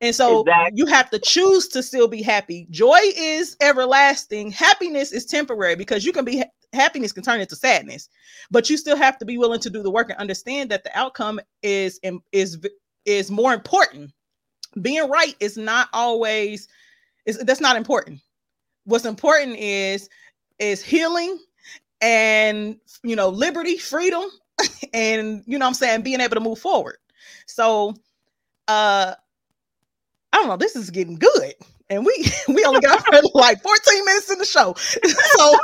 And so exactly. you have to choose to still be happy. Joy is everlasting. Happiness is temporary because you can be happiness can turn into sadness, but you still have to be willing to do the work and understand that the outcome is is is more important. Being right is not always is that's not important. What's important is is healing and you know liberty, freedom, and you know I'm saying being able to move forward. So uh don't know, this is getting good. And we we only got like 14 minutes in the show. So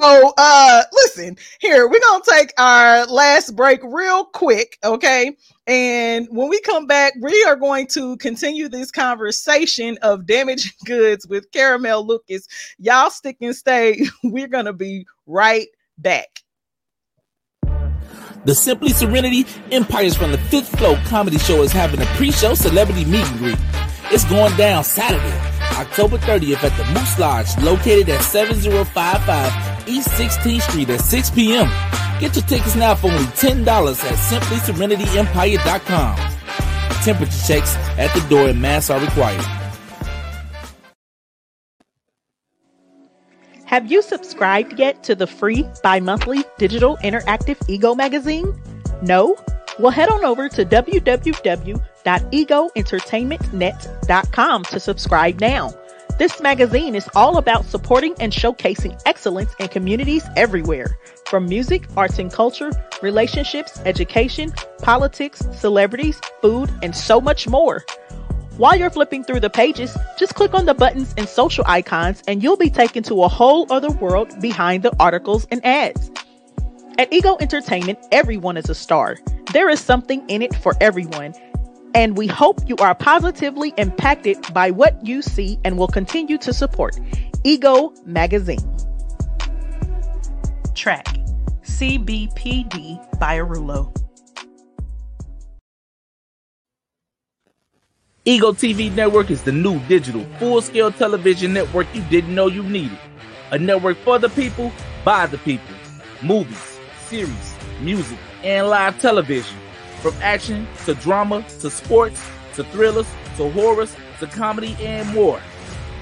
so uh listen, here we're gonna take our last break real quick, okay? And when we come back, we are going to continue this conversation of damaged goods with Caramel Lucas. Y'all stick and stay. We're gonna be right back. The Simply Serenity Empires from the Fifth Floor comedy show is having a pre-show celebrity meet and greet. It's going down Saturday, October 30th at the Moose Lodge, located at 7055 East 16th Street at 6 p.m. Get your tickets now for only $10 at simplyserenityempire.com. Temperature checks at the door and masks are required. Have you subscribed yet to the free bi monthly digital interactive Ego magazine? No? Well, head on over to www.egoentertainmentnet.com to subscribe now. This magazine is all about supporting and showcasing excellence in communities everywhere, from music, arts and culture, relationships, education, politics, celebrities, food, and so much more. While you're flipping through the pages, just click on the buttons and social icons and you'll be taken to a whole other world behind the articles and ads. At Ego Entertainment, everyone is a star. There is something in it for everyone. And we hope you are positively impacted by what you see and will continue to support Ego Magazine. Track CBPD by Arulo. Ego TV Network is the new digital full scale television network you didn't know you needed. A network for the people, by the people. Movies, series, music, and live television. From action to drama to sports to thrillers to horrors to comedy and more.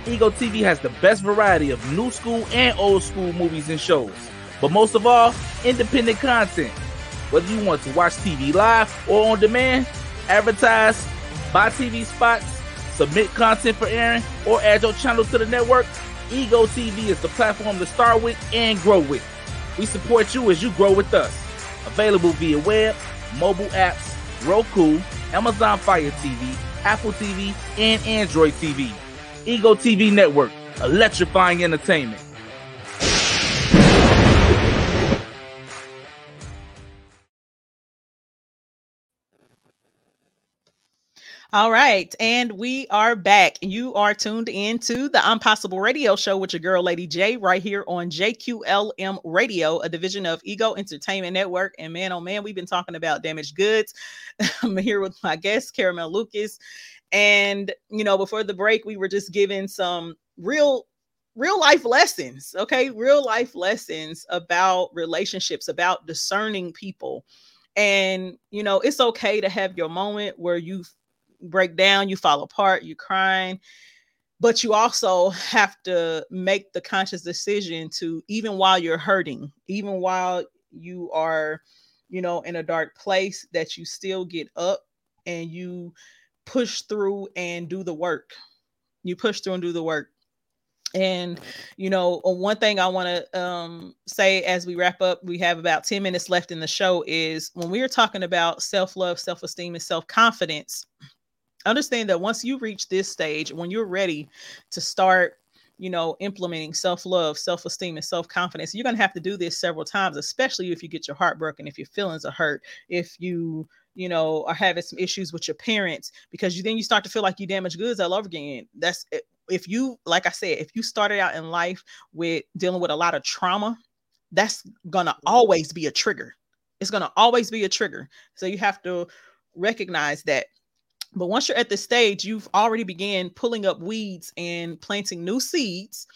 Ego TV has the best variety of new school and old school movies and shows. But most of all, independent content. Whether you want to watch TV live or on demand, advertise, buy TV spots, submit content for airing, or add your channel to the network, Ego TV is the platform to start with and grow with. We support you as you grow with us. Available via web, mobile apps, Roku, Amazon Fire TV, Apple TV, and Android TV. Ego TV Network, electrifying entertainment. All right, and we are back. You are tuned into the I'm Possible Radio Show with your girl, Lady J, right here on JQLM Radio, a division of Ego Entertainment Network. And man, oh man, we've been talking about damaged goods. I'm here with my guest, Caramel Lucas. And you know, before the break, we were just giving some real real life lessons okay real life lessons about relationships about discerning people and you know it's okay to have your moment where you break down, you fall apart, you're crying. But you also have to make the conscious decision to, even while you're hurting, even while you are, you know, in a dark place, that you still get up and you push through and do the work. You push through and do the work. And you know, uh, one thing I want to um, say as we wrap up, we have about 10 minutes left in the show is when we are talking about self-love, self-esteem, and self-confidence, understand that once you reach this stage, when you're ready to start you know, implementing self love, self esteem, and self confidence. You're going to have to do this several times, especially if you get your heart broken, if your feelings are hurt, if you, you know, are having some issues with your parents, because you then you start to feel like you damaged goods all over again. That's eh, if you, like I said, if you started out in life with dealing with a lot of trauma, that's going to mm-hmm. always be a trigger. It's going to always be a trigger. So you have to recognize that but once you're at this stage, you've already began pulling up weeds and planting new seeds.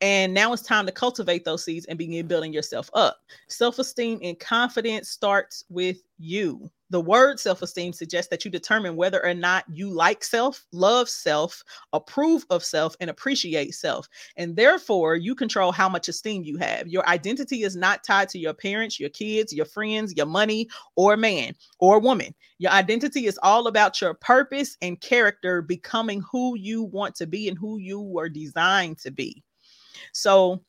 And now it's time to cultivate those seeds and begin building yourself up. Self esteem and confidence starts with you. The word self esteem suggests that you determine whether or not you like self, love self, approve of self, and appreciate self. And therefore, you control how much esteem you have. Your identity is not tied to your parents, your kids, your friends, your money, or man or woman. Your identity is all about your purpose and character becoming who you want to be and who you were designed to be. So,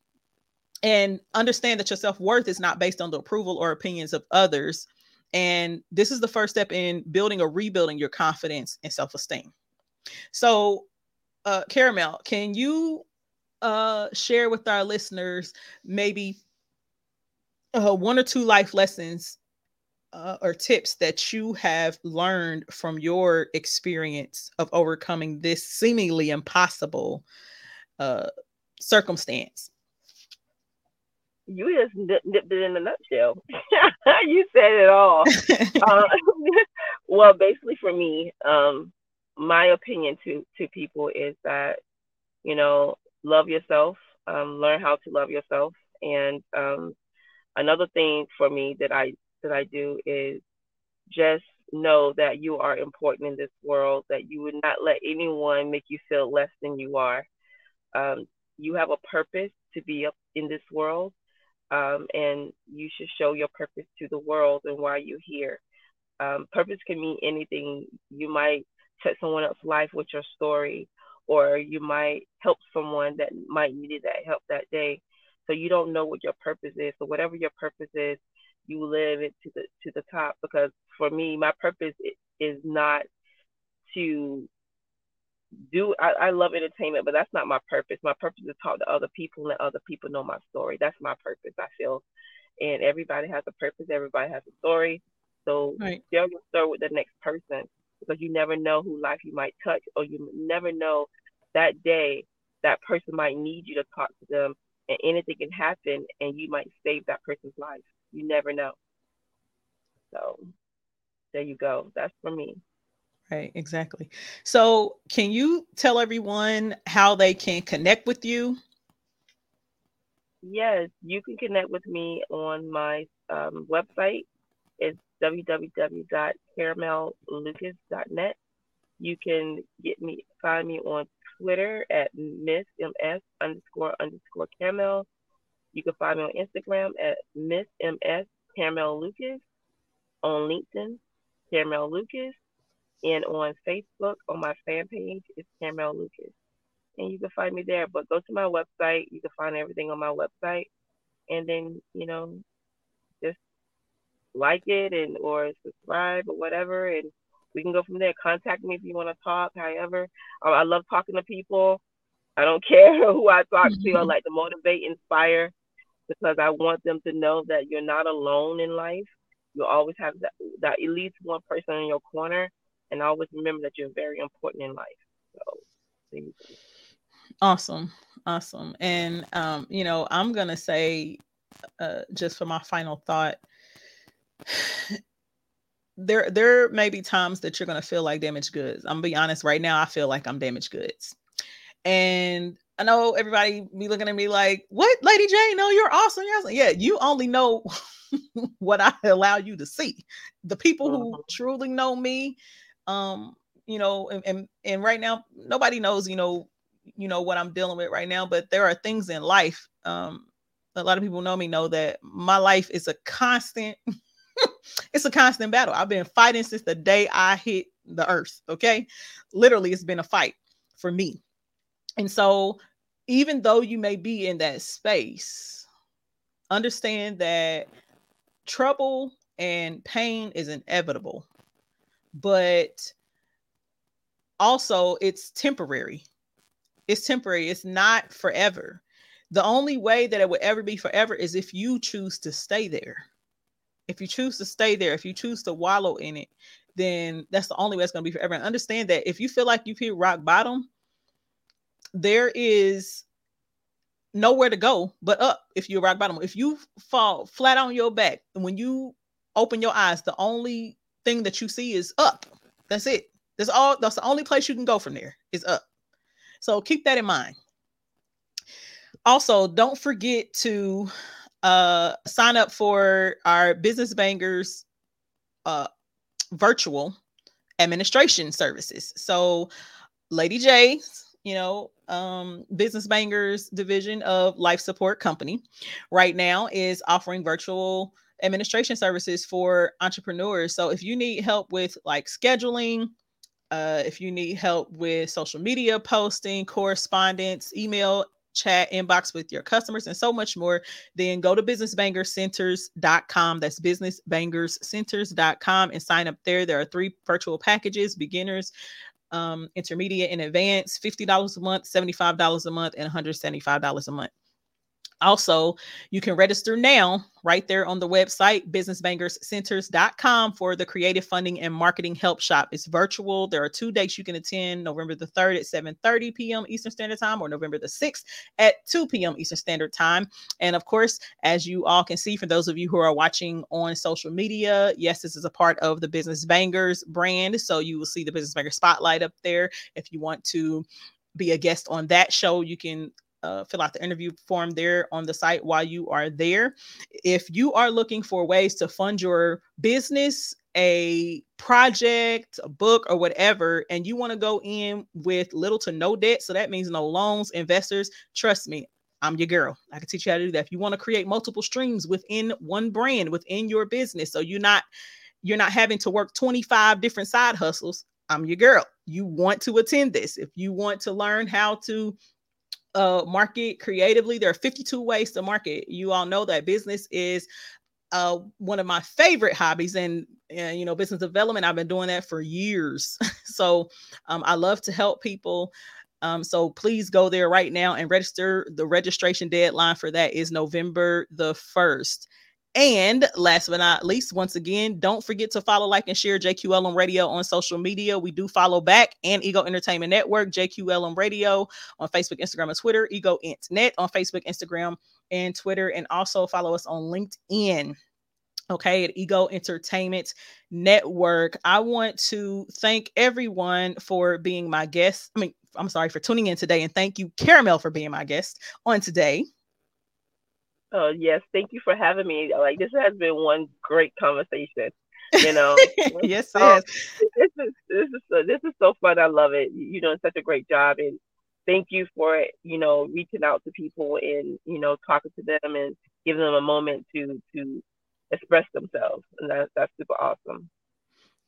and understand that your self worth is not based on the approval or opinions of others and this is the first step in building or rebuilding your confidence and self esteem. So, uh, Caramel, can you uh, share with our listeners maybe uh, one or two life lessons uh, or tips that you have learned from your experience of overcoming this seemingly impossible uh, circumstance? You just nipped it in a nutshell. you said it all. uh, well, basically, for me, um, my opinion to to people is that you know, love yourself, um, learn how to love yourself, and um, another thing for me that I that I do is just know that you are important in this world. That you would not let anyone make you feel less than you are. Um, you have a purpose to be up in this world um, and you should show your purpose to the world and why you're here. Um, purpose can mean anything. You might touch someone else's life with your story, or you might help someone that might needed that help that day. So you don't know what your purpose is. So whatever your purpose is, you live it to the to the top. Because for me, my purpose is not to do I, I love entertainment, but that's not my purpose. My purpose is to talk to other people and let other people know my story. That's my purpose, I feel. And everybody has a purpose, everybody has a story. So right. share your story with the next person because you never know who life you might touch or you never know that day that person might need you to talk to them and anything can happen and you might save that person's life. You never know. So there you go. That's for me. Right, exactly. So, can you tell everyone how they can connect with you? Yes, you can connect with me on my um, website. It's www.caramellucas.net. You can get me find me on Twitter at Miss MS underscore underscore caramel. You can find me on Instagram at Miss MS Caramel Lucas. On LinkedIn, Caramel Lucas and on Facebook, on my fan page, it's Caramel Lucas. And you can find me there. But go to my website. You can find everything on my website. And then, you know, just like it and or subscribe or whatever. And we can go from there. Contact me if you want to talk. However, um, I love talking to people. I don't care who I talk to. I like to motivate, inspire, because I want them to know that you're not alone in life. You always have that, that at least one person in your corner and always remember that you're very important in life. So, awesome, awesome, and um, you know, I'm gonna say, uh, just for my final thought. There, there may be times that you're gonna feel like damaged goods. I'm gonna be honest. Right now, I feel like I'm damaged goods, and I know everybody be looking at me like, "What, Lady Jane? No, you're awesome. You're awesome." Yeah, you only know what I allow you to see. The people who uh-huh. truly know me, um you know and, and and right now nobody knows you know you know what i'm dealing with right now but there are things in life um a lot of people know me know that my life is a constant it's a constant battle. I've been fighting since the day i hit the earth okay? Literally it's been a fight for me. And so even though you may be in that space understand that trouble and pain is inevitable but also it's temporary. It's temporary. It's not forever. The only way that it would ever be forever is if you choose to stay there. If you choose to stay there, if you choose to wallow in it, then that's the only way it's going to be forever. And understand that if you feel like you've hit rock bottom, there is nowhere to go but up if you're rock bottom. If you fall flat on your back, and when you open your eyes, the only thing that you see is up. That's it. That's all that's the only place you can go from there is up. So keep that in mind. Also, don't forget to uh sign up for our business bangers uh virtual administration services. So Lady J, you know, um, Business Bangers division of Life Support Company right now is offering virtual administration services for entrepreneurs. So if you need help with like scheduling, uh, if you need help with social media posting, correspondence, email, chat, inbox with your customers, and so much more, then go to businessbangerscenters.com. That's businessbangerscenters.com and sign up there. There are three virtual packages beginners, um, intermediate, and advanced $50 a month, $75 a month, and $175 a month. Also, you can register now right there on the website, businessbangerscenters.com for the creative funding and marketing help shop. It's virtual. There are two dates you can attend November the 3rd at 7:30 p.m. Eastern Standard Time or November the 6th at 2 p.m. Eastern Standard Time. And of course, as you all can see, for those of you who are watching on social media, yes, this is a part of the Business Bangers brand. So you will see the Business Banger Spotlight up there. If you want to be a guest on that show, you can uh, fill out the interview form there on the site while you are there. If you are looking for ways to fund your business, a project, a book, or whatever, and you want to go in with little to no debt, so that means no loans, investors, trust me, I'm your girl. I can teach you how to do that. If you want to create multiple streams within one brand, within your business, so you're not you're not having to work 25 different side hustles, I'm your girl. You want to attend this. If you want to learn how to uh, market creatively. There are 52 ways to market. You all know that business is uh, one of my favorite hobbies, and, and you know, business development. I've been doing that for years. so um, I love to help people. Um, so please go there right now and register. The registration deadline for that is November the 1st. And last but not least, once again, don't forget to follow, like, and share JQLM radio on social media. We do follow back and Ego Entertainment Network, JQLM radio on Facebook, Instagram, and Twitter, Ego Internet on Facebook, Instagram, and Twitter. And also follow us on LinkedIn. Okay, at Ego Entertainment Network. I want to thank everyone for being my guest. I mean, I'm sorry for tuning in today, and thank you, Caramel, for being my guest on today. Oh yes, thank you for having me. Like this has been one great conversation. You know. yes, um, this is this is so, this is so fun. I love it. You you're doing such a great job, and thank you for it. you know reaching out to people and you know talking to them and giving them a moment to to express themselves, and that, that's super awesome.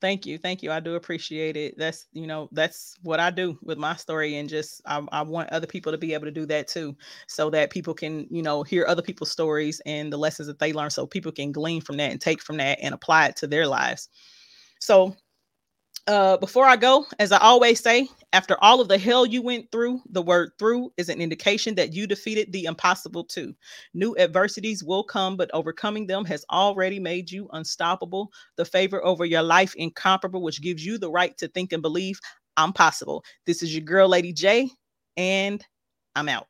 Thank you. Thank you. I do appreciate it. That's, you know, that's what I do with my story. And just, I, I, want other people to be able to do that too, so that people can, you know, hear other people's stories and the lessons that they learn so people can glean from that and take from that and apply it to their lives. So uh, before I go, as I always say, after all of the hell you went through, the word through is an indication that you defeated the impossible too. New adversities will come, but overcoming them has already made you unstoppable. The favor over your life incomparable, which gives you the right to think and believe I'm possible. This is your girl, Lady J, and I'm out.